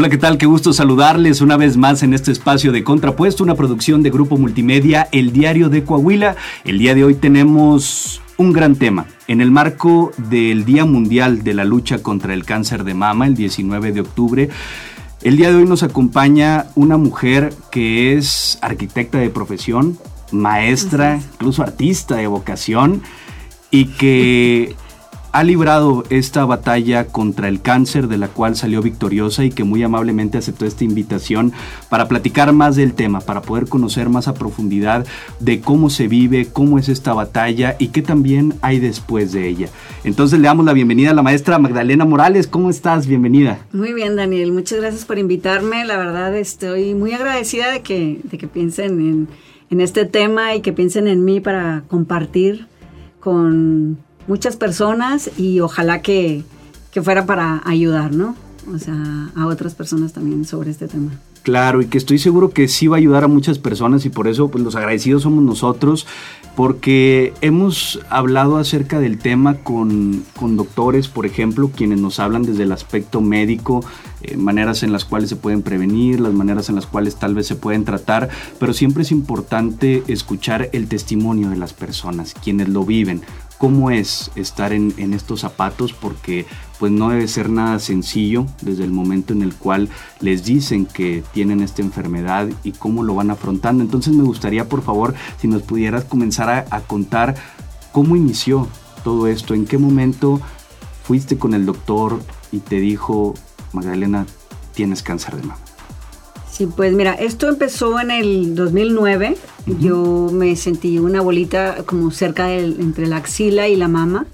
Hola, ¿qué tal? Qué gusto saludarles una vez más en este espacio de Contrapuesto, una producción de Grupo Multimedia, El Diario de Coahuila. El día de hoy tenemos un gran tema. En el marco del Día Mundial de la Lucha contra el Cáncer de Mama, el 19 de octubre, el día de hoy nos acompaña una mujer que es arquitecta de profesión, maestra, incluso artista de vocación, y que ha librado esta batalla contra el cáncer de la cual salió victoriosa y que muy amablemente aceptó esta invitación para platicar más del tema, para poder conocer más a profundidad de cómo se vive, cómo es esta batalla y qué también hay después de ella. Entonces le damos la bienvenida a la maestra Magdalena Morales. ¿Cómo estás? Bienvenida. Muy bien, Daniel. Muchas gracias por invitarme. La verdad estoy muy agradecida de que, de que piensen en, en este tema y que piensen en mí para compartir con muchas personas y ojalá que, que fuera para ayudar, ¿no? O sea, a otras personas también sobre este tema. Claro, y que estoy seguro que sí va a ayudar a muchas personas y por eso pues, los agradecidos somos nosotros, porque hemos hablado acerca del tema con, con doctores, por ejemplo, quienes nos hablan desde el aspecto médico, eh, maneras en las cuales se pueden prevenir, las maneras en las cuales tal vez se pueden tratar, pero siempre es importante escuchar el testimonio de las personas, quienes lo viven cómo es estar en, estos zapatos porque pues no debe ser nada sencillo desde el momento en el cual les dicen que tienen esta enfermedad y cómo lo van afrontando. Entonces me gustaría por favor si nos pudieras comenzar a, a contar cómo inició todo esto, en qué momento fuiste con el doctor y te dijo, Magdalena, tienes cáncer de mama. Sí, pues mira, esto empezó en el 2009. Yo me sentí una bolita como cerca del, entre la axila y la mama.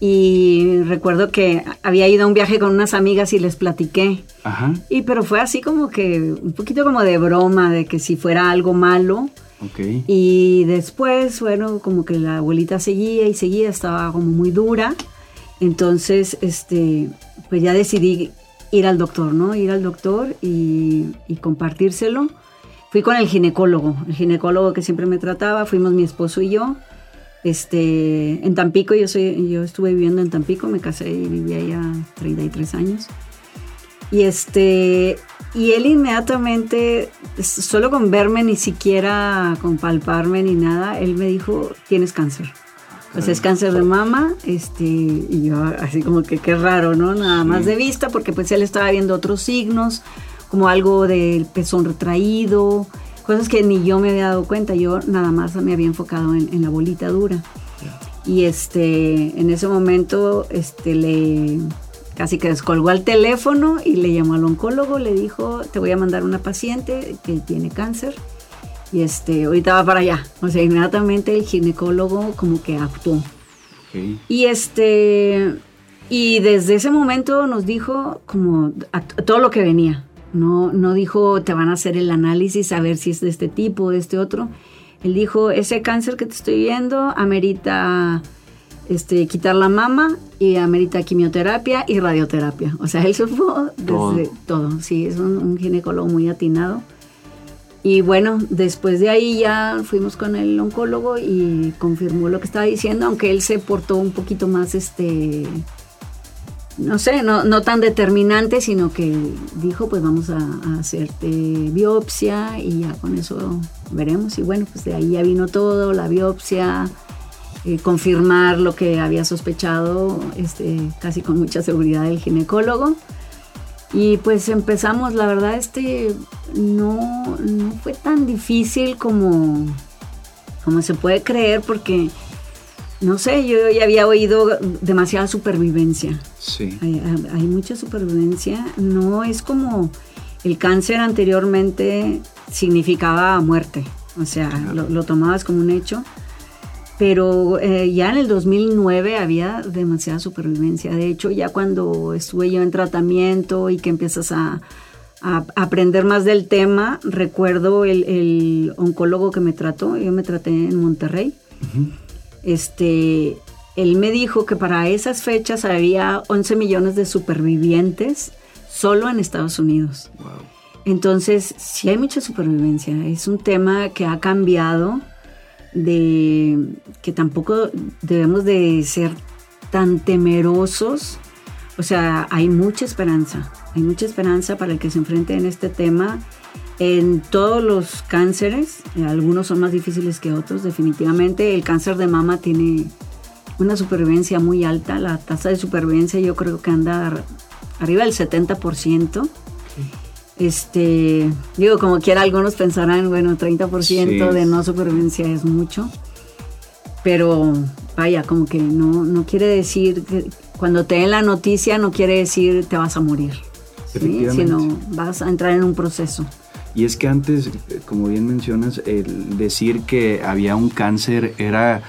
Y recuerdo que había ido a un viaje con unas amigas y les platiqué. Ajá. Y pero fue así como que un poquito como de broma, de que si fuera algo malo. Okay. Y después, bueno, como que la abuelita seguía y seguía, estaba como muy dura. Entonces, este, pues ya decidí ir al doctor, ¿no? Ir al doctor y, compartírselo. Fui con el ginecólogo, el ginecólogo que siempre me trataba, fuimos mi esposo y yo. Este, en Tampico, yo, soy, yo estuve viviendo en Tampico, me casé y viví allá 33 años. Y este, y él inmediatamente, solo con verme, ni siquiera con palparme ni nada, él me dijo, tienes cáncer. Pues es cáncer de mama, este, y yo así como que qué raro, ¿no? Nada más de vista, porque pues él estaba viendo otros signos, como algo del pezón retraído, cosas que ni yo me había dado cuenta, yo nada más me había enfocado en, la bolita dura. Y este, en ese momento, este, le casi que descolgó al teléfono y le llamó al oncólogo, le dijo, te voy a mandar una paciente que tiene cáncer y este, ahorita va para allá. O sea, inmediatamente el ginecólogo como que actuó. Y este, y desde ese momento nos dijo como todo lo que venía. No, no dijo te van a hacer el análisis a ver si es de este tipo, o de este otro. Él dijo, ese cáncer que te estoy viendo amerita este, quitar la mama y amerita quimioterapia y radioterapia. O sea, él supo desde todo. Sí, es un ginecólogo muy atinado. Y bueno, después de ahí ya fuimos con el oncólogo y confirmó lo que estaba diciendo, aunque él se portó un poquito más, este, no sé, no, no tan determinante, sino que dijo, pues vamos a, hacerte biopsia y ya con eso veremos. Y bueno, pues de ahí ya vino todo, la biopsia, eh, confirmar lo que había sospechado, este, casi con mucha seguridad el ginecólogo. Y pues empezamos, la verdad, este no, no fue tan difícil como, como se puede creer, porque, no sé, yo ya había oído demasiada supervivencia. Sí. Hay, mucha supervivencia. No es como el cáncer anteriormente significaba muerte. O sea, lo, lo tomabas como un hecho pero eh, ya en el 2009 había demasiada supervivencia. De hecho, ya cuando estuve yo en tratamiento y que empiezas a, aprender más del tema, recuerdo el, oncólogo que me trató, yo me traté en Monterrey, este, él me dijo que para esas fechas había 11 millones de supervivientes solo en Estados Unidos. Entonces, sí hay mucha supervivencia, es un tema que ha cambiado de que tampoco debemos de ser tan temerosos. O sea, hay mucha esperanza. hay mucha esperanza para el que se enfrente en este tema. En todos los cánceres, algunos son más difíciles que otros, definitivamente. El cáncer de mama tiene una supervivencia muy alta, la tasa de supervivencia yo creo que anda arriba del 70%. Este, digo, como quiera, algunos pensarán, bueno, 30% de no supervivencia es mucho, pero vaya, como que no, no quiere decir, que cuando te den la noticia no quiere decir te vas a morir, sino vas a entrar en un proceso. Y es que antes, como bien mencionas, el decir que había un cáncer era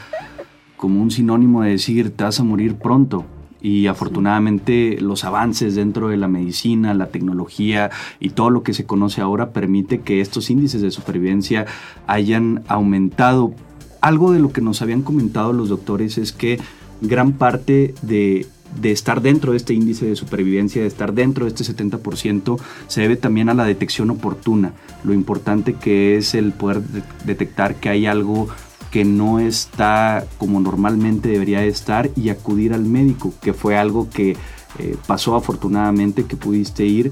como un sinónimo de decir te vas a morir pronto y afortunadamente los avances dentro de la medicina, la tecnología y todo lo que se conoce ahora permite que estos índices de supervivencia hayan aumentado. Algo de lo que nos habían comentado los doctores es que gran parte de, estar dentro de este índice de supervivencia, de estar dentro de este 70%, se debe también a la detección oportuna, lo importante que es el poder detectar que hay algo que no está como normalmente debería estar y acudir al médico, que fue algo que eh, pasó afortunadamente, que pudiste ir.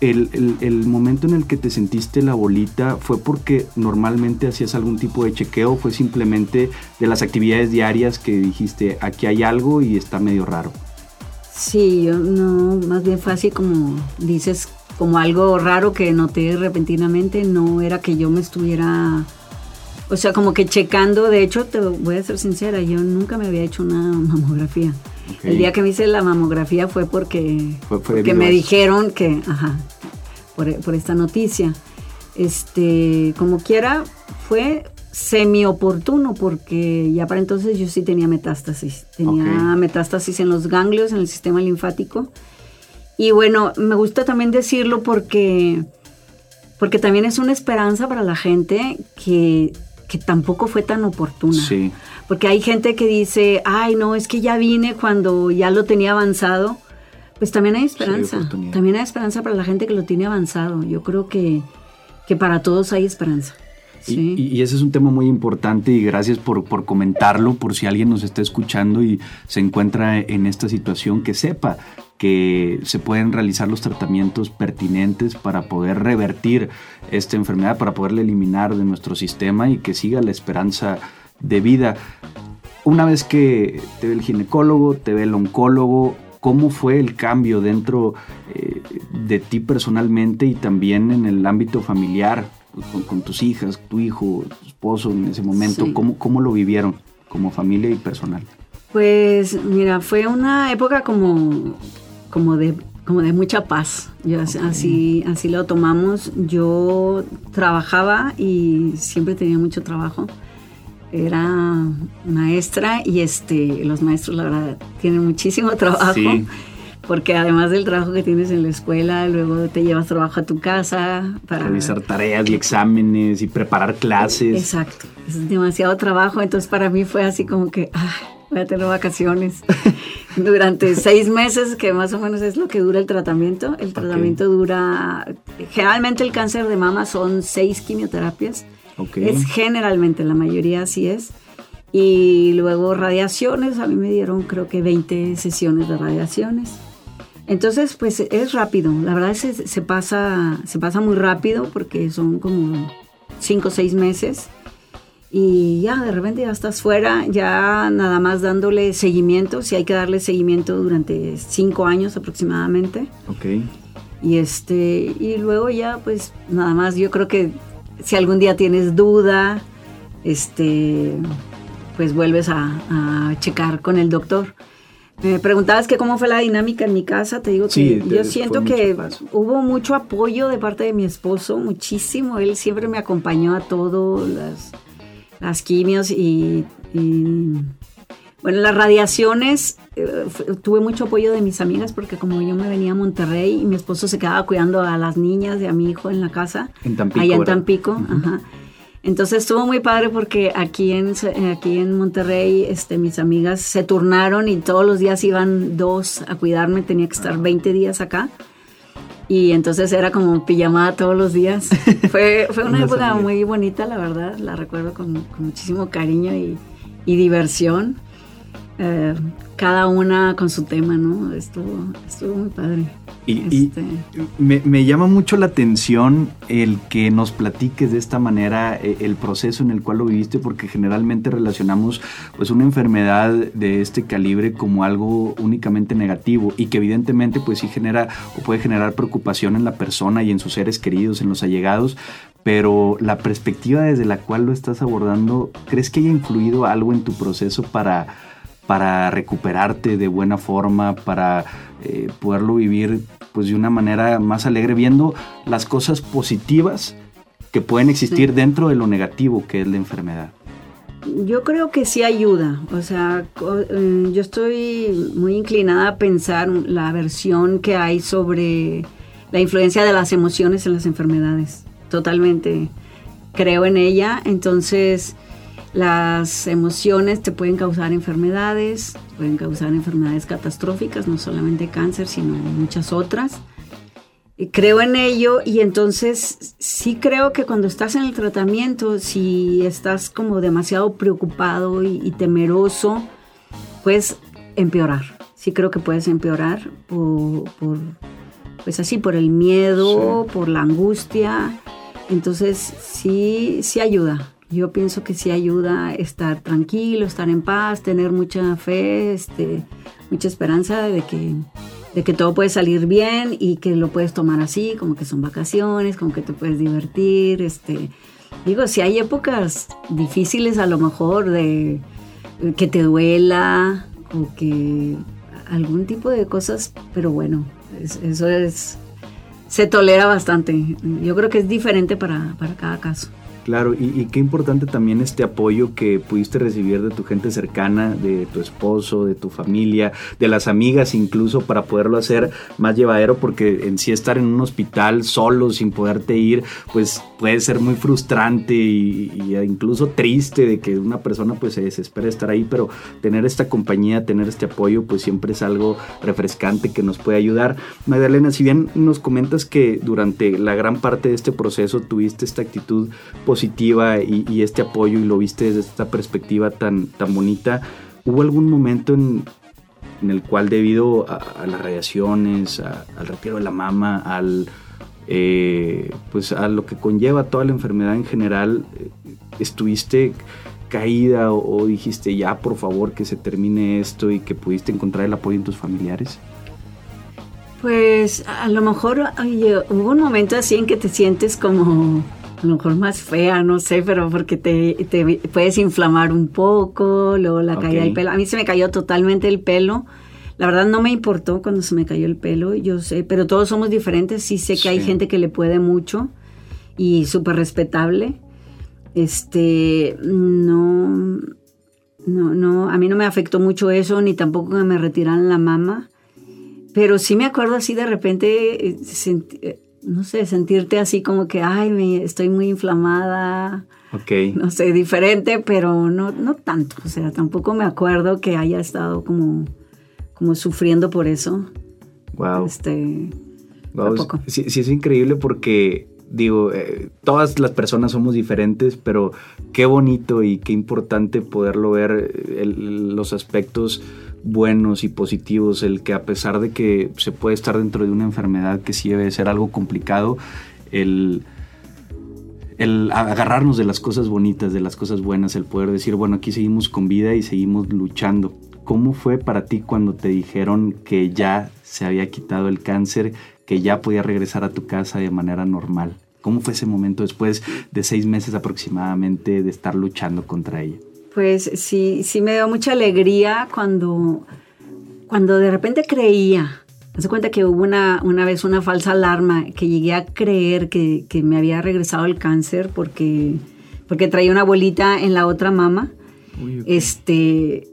El, el, momento en el que te sentiste la bolita fue porque normalmente hacías algún tipo de chequeo, fue simplemente de las actividades diarias que dijiste, aquí hay algo y está medio raro. Sí, yo no, más bien fue así como dices, como algo raro que noté repentinamente, no era que yo me estuviera o sea, como que checando, de hecho, te voy a ser sincera, yo nunca me había hecho una mamografía. El día que me hice la mamografía fue porque, me dijeron que, ajá, por, esta noticia. Este, como quiera, fue semi oportuno porque ya para entonces yo sí tenía metástasis. Tenía metástasis en los ganglios, en el sistema linfático. Y bueno, me gusta también decirlo porque, porque también es una esperanza para la gente que que tampoco fue tan oportuna. Sí. Porque hay gente que dice, ay, no, es que ya vine cuando ya lo tenía avanzado. Pues también hay esperanza. también hay esperanza para la gente que lo tiene avanzado. Yo creo que, que para todos hay esperanza. Sí. Y, ese es un tema muy importante y gracias por, por, comentarlo, por si alguien nos está escuchando y se encuentra en esta situación, que sepa que se pueden realizar los tratamientos pertinentes para poder revertir esta enfermedad, para poderla eliminar de nuestro sistema y que siga la esperanza de vida. Una vez que te ve el ginecólogo, te ve el oncólogo, ¿cómo fue el cambio dentro eh, de ti personalmente y también en el ámbito familiar, con, tus hijas, tu hijo, tu esposo en ese momento? ¿Cómo, ¿Cómo lo vivieron como familia y personal? Pues mira, fue una época como como de, como de mucha paz. Yo así, así lo tomamos. Yo trabajaba y siempre tenía mucho trabajo. Era maestra y este, los maestros, la verdad, tienen muchísimo trabajo. Porque además del trabajo que tienes en la escuela, luego te llevas trabajo a tu casa para realizar tareas y exámenes y preparar clases. Exacto, es demasiado trabajo. Entonces para mí fue así como que, voy a tener vacaciones durante seis meses, que más o menos es lo que dura el tratamiento. El tratamiento dura, generalmente el cáncer de mama son seis quimioterapias. Es generalmente, la mayoría así es. Y luego radiaciones, a mí me dieron creo que 20 sesiones de radiaciones. Entonces, pues es rápido, la verdad se, se pasa, se pasa muy rápido porque son como cinco o seis meses y ya de repente ya estás fuera, ya nada más dándole seguimiento, si hay que darle seguimiento durante cinco años aproximadamente. Ok. Y este, y luego ya pues nada más, yo creo que si algún día tienes duda, este, pues vuelves a, checar con el doctor. Me preguntabas que cómo fue la dinámica en mi casa, te digo que yo siento que hubo mucho apoyo de parte de mi esposo, muchísimo, él siempre me acompañó a todo, las las quimios y, bueno, las radiaciones, eh, tuve mucho apoyo de mis amigas porque como yo me venía a Monterrey y mi esposo se quedaba cuidando a las niñas y a mi hijo en la casa, en Tampico, allá en Tampico, ajá. Entonces estuvo muy padre porque aquí en, aquí en Monterrey este, mis amigas se turnaron y todos los días iban dos a cuidarme, tenía que estar 20 días acá. Y entonces era como pijamada todos los días. Fue, fue una época muy bonita, la verdad. La recuerdo con, muchísimo cariño y, diversión. Eh, cada una con su tema, ¿no? Estuvo, estuvo muy padre. Y, este, me, llama mucho la atención el que nos platiques de esta manera eh, el proceso en el cual lo viviste, porque generalmente relacionamos pues una enfermedad de este calibre como algo únicamente negativo y que evidentemente pues sí genera o puede generar preocupación en la persona y en sus seres queridos, en los allegados, pero la perspectiva desde la cual lo estás abordando, ¿crees que haya influido algo en tu proceso para, para recuperarte de buena forma, para eh, poderlo vivir pues de una manera más alegre, viendo las cosas positivas que pueden existir dentro de lo negativo que es la enfermedad. Yo creo que sí ayuda, o sea, eh, yo estoy muy inclinada a pensar la versión que hay sobre la influencia de las emociones en las enfermedades. Totalmente creo en ella, entonces las emociones te pueden causar enfermedades, pueden causar enfermedades catastróficas, no solamente cáncer, sino muchas otras. Y creo en ello y entonces sí creo que cuando estás en el tratamiento, si estás como demasiado preocupado y, temeroso, puedes empeorar. Sí creo que puedes empeorar por, pues así, por el miedo, por la angustia. Entonces sí, sí ayuda. Yo pienso que sí ayuda estar tranquilo, estar en paz, tener mucha fe, este, mucha esperanza de que, todo puede salir bien y que lo puedes tomar así, como que son vacaciones, como que te puedes divertir. Este, digo, si hay épocas difíciles a lo mejor de que te duela o que algún tipo de cosas, pero bueno, eso es, se tolera bastante. Yo creo que es diferente para, para cada caso. Claro, y, qué importante también este apoyo que pudiste recibir de tu gente cercana, de tu esposo, de tu familia, de las amigas incluso, para poderlo hacer más llevadero, porque en sí estar en un hospital solo, sin poderte ir, pues puede ser muy frustrante y, incluso triste de que una persona pues se desespera estar ahí, pero tener esta compañía, tener este apoyo, pues siempre es algo refrescante que nos puede ayudar. Magdalena, si bien nos comentas que durante la gran parte de este proceso tuviste esta actitud positiva, positiva y, este apoyo y lo viste desde esta perspectiva tan, tan bonita, ¿hubo algún momento en, el cual debido a, las radiaciones, al retiro de la mama, al, eh, pues a lo que conlleva toda la enfermedad en general, eh, estuviste caída o, dijiste ya por favor que se termine esto y que pudiste encontrar el apoyo en tus familiares? Pues a lo mejor hubo un momento así en que te sientes como a lo mejor más fea, no sé, pero porque te, puedes inflamar un poco, luego la caída del pelo. A mí se me cayó totalmente el pelo. La verdad no me importó cuando se me cayó el pelo, yo sé, pero todos somos diferentes. Sí sé que hay gente que le puede mucho y súper respetable. Este, no, no, no, a mí no me afectó mucho eso, ni tampoco que me retiraran la mama. Pero sí me acuerdo así de repente, eh, eh, no sé, sentirte así como que, ay, me, estoy muy inflamada. Ok. No sé, diferente, pero no, no tanto. O sea, tampoco me acuerdo que haya estado como, como sufriendo por eso. Wow. Este. Wow. Sí, sí, es increíble porque digo, eh, todas las personas somos diferentes, pero qué bonito y qué importante poderlo ver eh, los aspectos buenos y positivos, el que a pesar de que se puede estar dentro de una enfermedad que sí debe ser algo complicado, el, el agarrarnos de las cosas bonitas, de las cosas buenas, el poder decir, bueno, aquí seguimos con vida y seguimos luchando. ¿Cómo fue para ti cuando te dijeron que ya se había quitado el cáncer, que ya podía regresar a tu casa de manera normal? ¿Cómo fue ese momento después de seis meses aproximadamente de estar luchando contra ella? Pues sí, sí me dio mucha alegría cuando, cuando de repente creía. Hace cuenta que hubo una, una vez una falsa alarma que llegué a creer que, me había regresado el cáncer porque, porque traía una bolita en la otra mama. Este,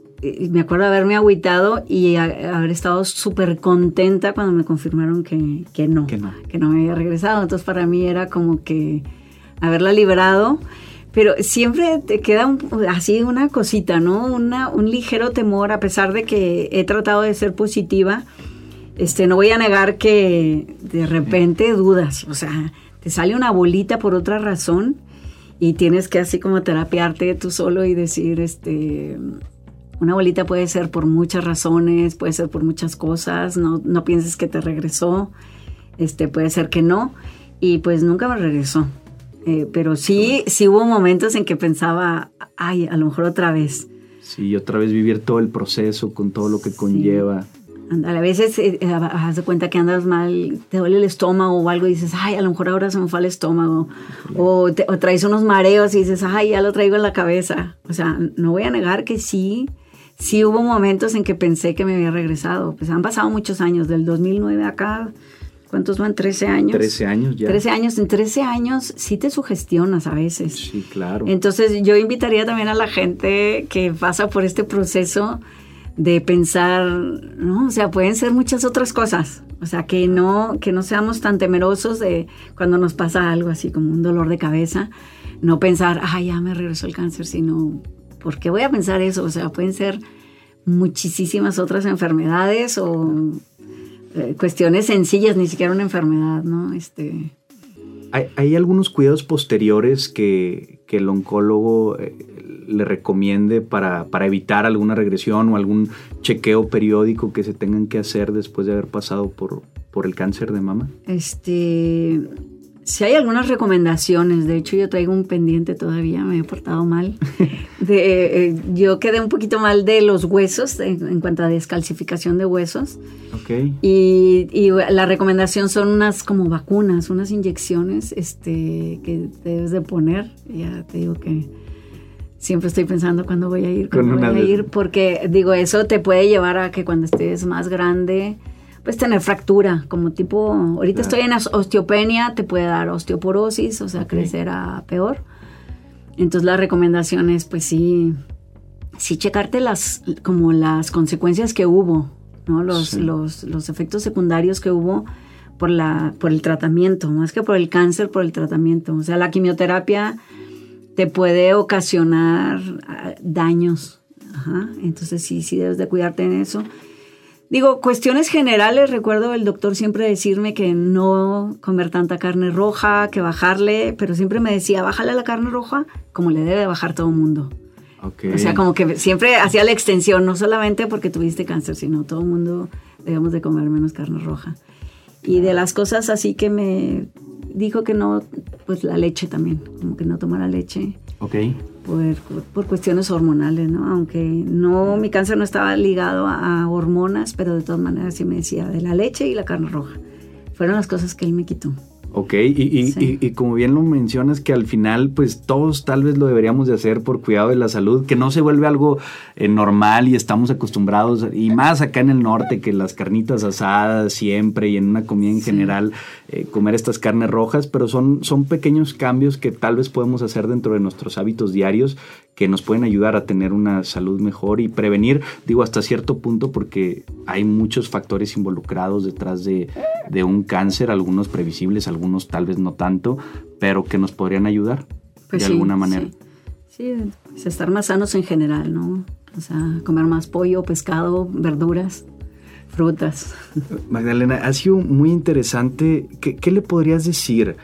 me acuerdo haberme agüitado y haber estado súper contenta cuando me confirmaron que, que, no, que, no, que no me había regresado. Entonces para mí era como que haberla liberado pero siempre te queda así una cosita, ¿no? Una, un ligero temor, a pesar de que he tratado de ser positiva. Este, no voy a negar que de repente dudas, o sea, te sale una bolita por otra razón y tienes que así como terapiarte tú solo y decir, este, Una bolita puede ser por muchas razones, puede ser por muchas cosas, no, no pienses que te regresó, este, puede ser que no, y pues nunca me regresó. Eh, pero sí, sí hubo momentos en que pensaba, ay, a lo mejor otra vez. Sí, otra vez vivir todo el proceso con todo lo que conlleva. A veces eh, eh, haz de cuenta que andas mal, te duele el estómago o algo y dices, ay, a lo mejor ahora se me fue el estómago. O, traes unos mareos y dices, ay, ya lo traigo en la cabeza. O sea, no voy a negar que sí, sí hubo momentos en que pensé que me había regresado. Pues han pasado muchos años, del 2009 acá, ¿cuántos van? 13 años. 13 años ya. 13 años, en 13 años sí te sugestionas a veces. Sí, claro. Entonces yo invitaría también a la gente que pasa por este proceso de pensar, ¿no? O sea, pueden ser muchas otras cosas. O sea, que no, que no seamos tan temerosos de cuando nos pasa algo así como un dolor de cabeza. No pensar, ah, ya me regresó el cáncer, sino, ¿por qué voy a pensar eso? O sea, pueden ser muchísimas otras enfermedades o eh, cuestiones sencillas, ni siquiera una enfermedad, ¿no? Este... Hay, hay algunos cuidados posteriores que, que el oncólogo eh, le recomiende para, para, evitar alguna regresión o algún chequeo periódico que se tengan que hacer después de haber pasado por, por el cáncer de mama? Este, si hay algunas recomendaciones, de hecho yo traigo un pendiente todavía, me he portado mal. De, eh, yo quedé un poquito mal de los huesos en, cuanto a descalcificación de huesos. Okay. Y, y, la recomendación son unas como vacunas, unas inyecciones este, que debes de poner. Ya te digo que siempre estoy pensando cuándo voy a ir, cuándo voy a ir, porque digo, eso te puede llevar a que cuando estés más grande, pues tener fractura, como tipo, ahorita estoy en osteopenia, te puede dar osteoporosis, o sea, crecer a peor. Entonces la recomendación es, pues sí, sí checarte las, como las consecuencias que hubo, ¿no? Los, los, los efectos secundarios que hubo por, la, por el tratamiento, más que por el cáncer, por el tratamiento. O sea, la quimioterapia te puede ocasionar ah, daños. Entonces sí, sí debes de cuidarte en eso. Digo, cuestiones generales, recuerdo el doctor siempre decirme que no comer tanta carne roja, que bajarle, pero siempre me decía, bájale la carne roja como le debe bajar todo el mundo. O sea, como que siempre hacía la extensión, no solamente porque tuviste cáncer, sino todo el mundo debemos de comer menos carne roja. Y de las cosas así que me dijo que no, pues la leche también, como que no tomara leche. Ok. Por, por, cuestiones hormonales, ¿no? Aunque no, mi cáncer no estaba ligado a, hormonas, pero de todas maneras sí me decía de la leche y la carne roja. Fueron las cosas que él me quitó. Ok, y, y, como bien lo mencionas, que al final, pues todos tal vez lo deberíamos de hacer por cuidado de la salud, que no se vuelve algo eh, normal y estamos acostumbrados, y más acá en el norte, que las carnitas asadas siempre y en una comida en general, eh, comer estas carnes rojas, pero son, son pequeños cambios que tal vez podemos hacer dentro de nuestros hábitos diarios que nos pueden ayudar a tener una salud mejor y prevenir, digo, hasta cierto punto, porque hay muchos factores involucrados detrás de, un cáncer, algunos previsibles, algunos tal vez no tanto, pero que nos podrían ayudar pues de alguna manera. Sí, sí estar más sanos en general, ¿no? O sea, comer más pollo, pescado, verduras frutas. Magdalena, ha sido muy interesante. ¿Qué, ¿Qué, le podrías decir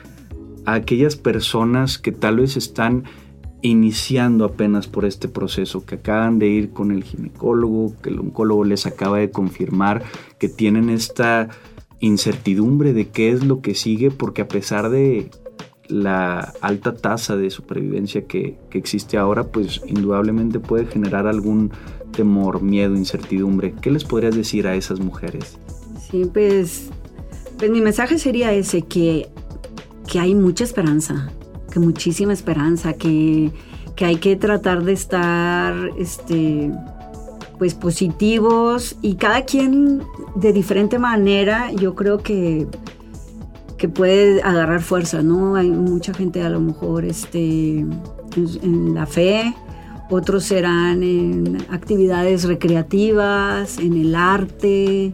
a aquellas personas que tal vez están iniciando apenas por este proceso, que acaban de ir con el ginecólogo, que el oncólogo les acaba de confirmar que tienen esta incertidumbre de qué es lo que sigue, porque a pesar de la alta tasa de supervivencia que, existe ahora, pues indudablemente puede generar algún temor, miedo, incertidumbre. ¿Qué les podrías decir a esas mujeres? Sí, pues, pues mi mensaje sería ese, que, que hay mucha esperanza, que muchísima esperanza, que, hay que tratar de estar este, pues positivos y cada quien de diferente manera, yo creo que, que puede agarrar fuerza, ¿no? Hay mucha gente a lo mejor este, en la fe, otros serán en actividades recreativas, en el arte,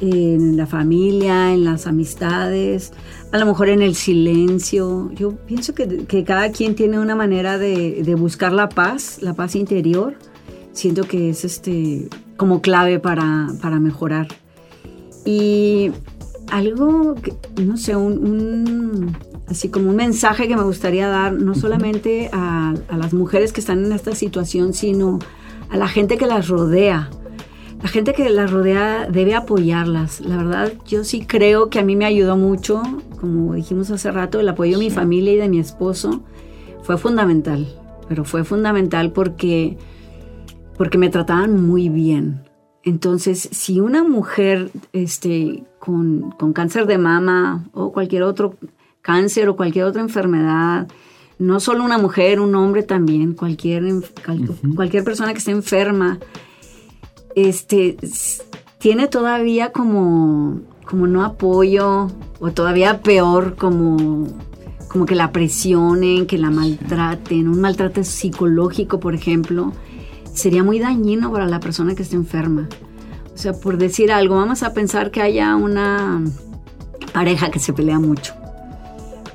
en la familia, en las amistades, a lo mejor en el silencio. Yo pienso que, cada quien tiene una manera de, buscar la paz, la paz interior. Siento que es este, como clave para, mejorar. Y algo, que, no sé, un, así como un mensaje que me gustaría dar, no solamente a, a las mujeres que están en esta situación, sino a la gente que las rodea. La gente que las rodea debe apoyarlas. La verdad, yo sí creo que a mí me ayudó mucho, como dijimos hace rato, el apoyo de mi familia y de mi esposo fue fundamental, pero fue fundamental porque, porque me trataban muy bien. Entonces, si una mujer este, con, con cáncer de mama o cualquier otro cáncer o cualquier otra enfermedad, no solo una mujer, un hombre también, cualquier, cualquier persona que esté enferma, este, tiene todavía como, como no apoyo, o todavía peor, como, como que la presionen, que la maltraten, un maltrato psicológico, por ejemplo, sería muy dañino para la persona que esté enferma. O sea, por decir algo, vamos a pensar que haya una pareja que se pelea mucho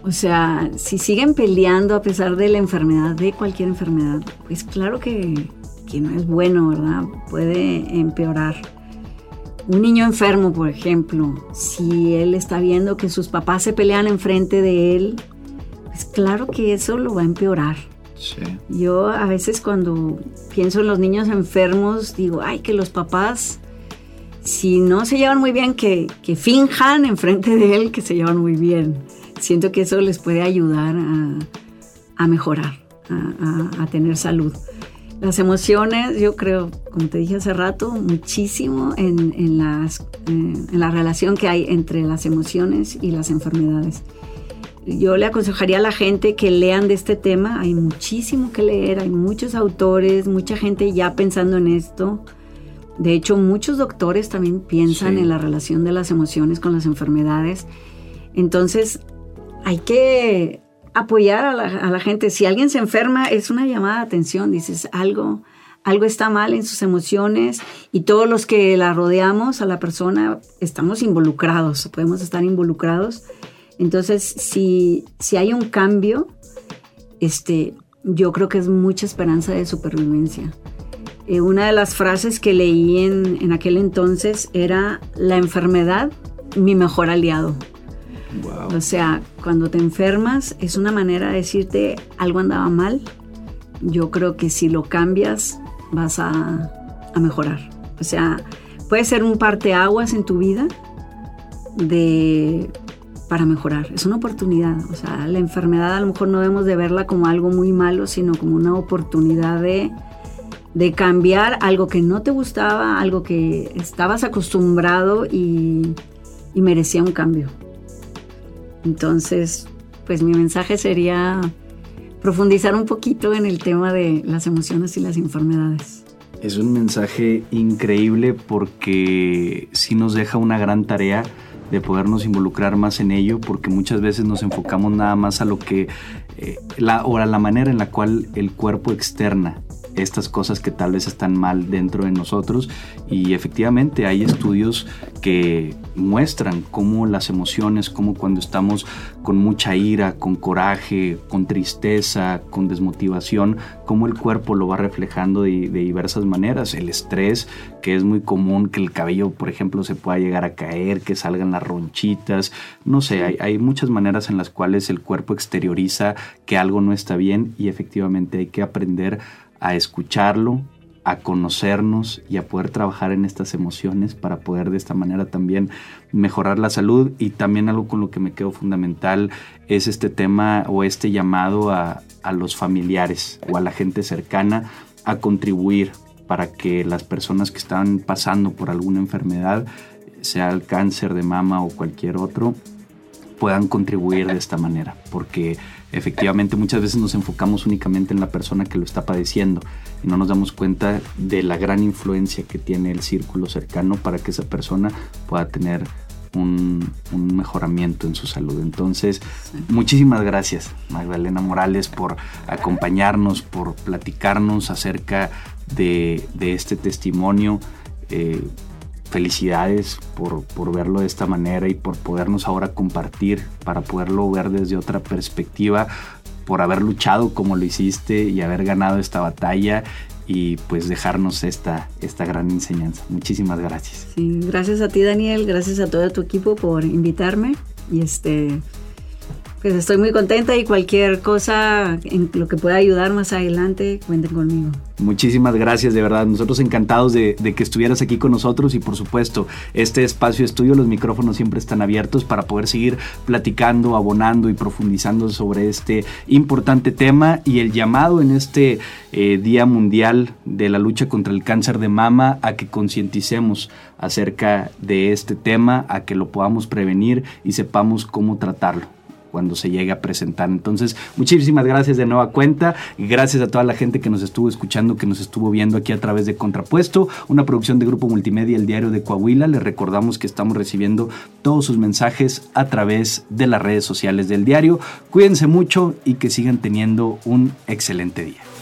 o sea, si siguen peleando a pesar de la enfermedad, de cualquier enfermedad, pues claro que, no es bueno, ¿verdad? Puede empeorar. Un niño enfermo, por ejemplo, si él está viendo que sus papás se pelean enfrente de él, pues claro que eso lo va a empeorar. Yo a veces cuando pienso en los niños enfermos, digo, ay, que los papás, si no se llevan muy bien, que, que finjan enfrente de él que se llevan muy bien siento que eso les puede ayudar a, mejorar, a, tener salud. Las emociones, yo creo, como te dije hace rato, muchísimo en, las, eh, en la relación que hay entre las emociones y las enfermedades. Yo le aconsejaría a la gente que lean de este tema. Hay muchísimo que leer, hay muchos autores, mucha gente ya pensando en esto. De hecho, muchos doctores también piensan en la relación de las emociones con las enfermedades. Entonces, hay que apoyar a la, gente. Si alguien se enferma, es una llamada de atención. Dices, algo, algo está mal en sus emociones y todos los que la rodeamos a la persona estamos involucrados, podemos estar involucrados. Entonces, si, si hay un cambio, este, yo creo que es mucha esperanza de supervivencia. Eh, una de las frases que leí en, en aquel entonces era, la enfermedad, mi mejor aliado. O sea, cuando te enfermas es una manera de decirte algo andaba mal. Yo creo que si lo cambias vas a, mejorar. O sea, puede ser un parteaguas en tu vida de para mejorar. Es una oportunidad. O sea, la enfermedad a lo mejor no debemos de verla como algo muy malo, sino como una oportunidad de, de cambiar algo que no te gustaba, algo que estabas acostumbrado y, y merecía un cambio. Entonces, pues mi mensaje sería profundizar un poquito en el tema de las emociones y las enfermedades. Es un mensaje increíble porque sí nos deja una gran tarea de podernos involucrar más en ello, porque muchas veces nos enfocamos nada más a lo que, eh, la, o a la manera en la cual el cuerpo externa estas cosas que tal vez están mal dentro de nosotros y efectivamente hay estudios que muestran cómo las emociones, como cuando estamos con mucha ira, con coraje, con tristeza, con desmotivación, cómo el cuerpo lo va reflejando de, diversas maneras. El estrés, que es muy común que el cabello, por ejemplo, se pueda llegar a caer, que salgan las ronchitas, no sé, hay, hay muchas maneras en las cuales el cuerpo exterioriza que algo no está bien y efectivamente hay que aprender a escucharlo, a conocernos y a poder trabajar en estas emociones para poder de esta manera también mejorar la salud. Y también algo con lo que me quedo fundamental es este tema o este llamado a, los familiares o a la gente cercana a contribuir para que las personas que están pasando por alguna enfermedad, sea el cáncer de mama o cualquier otro, puedan contribuir de esta manera, porque efectivamente muchas veces nos enfocamos únicamente en la persona que lo está padeciendo y no nos damos cuenta de la gran influencia que tiene el círculo cercano para que esa persona pueda tener un, mejoramiento en su salud. Entonces, muchísimas gracias Magdalena Morales por acompañarnos, por platicarnos acerca de, este testimonio. Eh, felicidades por, por, verlo de esta manera y por podernos ahora compartir para poderlo ver desde otra perspectiva, por haber luchado como lo hiciste y haber ganado esta batalla y pues dejarnos esta, esta gran enseñanza. Muchísimas gracias. Sí, gracias a ti Daniel, gracias a todo tu equipo por invitarme y este pues estoy muy contenta y cualquier cosa en lo que pueda ayudar más adelante, cuenten conmigo. Muchísimas gracias, de verdad. Nosotros encantados de, que estuvieras aquí con nosotros y por supuesto, este espacio estudio, los micrófonos siempre están abiertos para poder seguir platicando, abonando y profundizando sobre este importante tema y el llamado en este eh, Día Mundial de la lucha contra el cáncer de mama a que concienticemos acerca de este tema, a que lo podamos prevenir y sepamos cómo tratarlo cuando se llegue a presentar. Entonces, muchísimas gracias de nueva cuenta. Gracias a toda la gente que nos estuvo escuchando, que nos estuvo viendo aquí a través de Contrapuesto, una producción de Grupo Multimedia, el Diario de Coahuila. Les recordamos que estamos recibiendo todos sus mensajes a través de las redes sociales del diario. Cuídense mucho y que sigan teniendo un excelente día.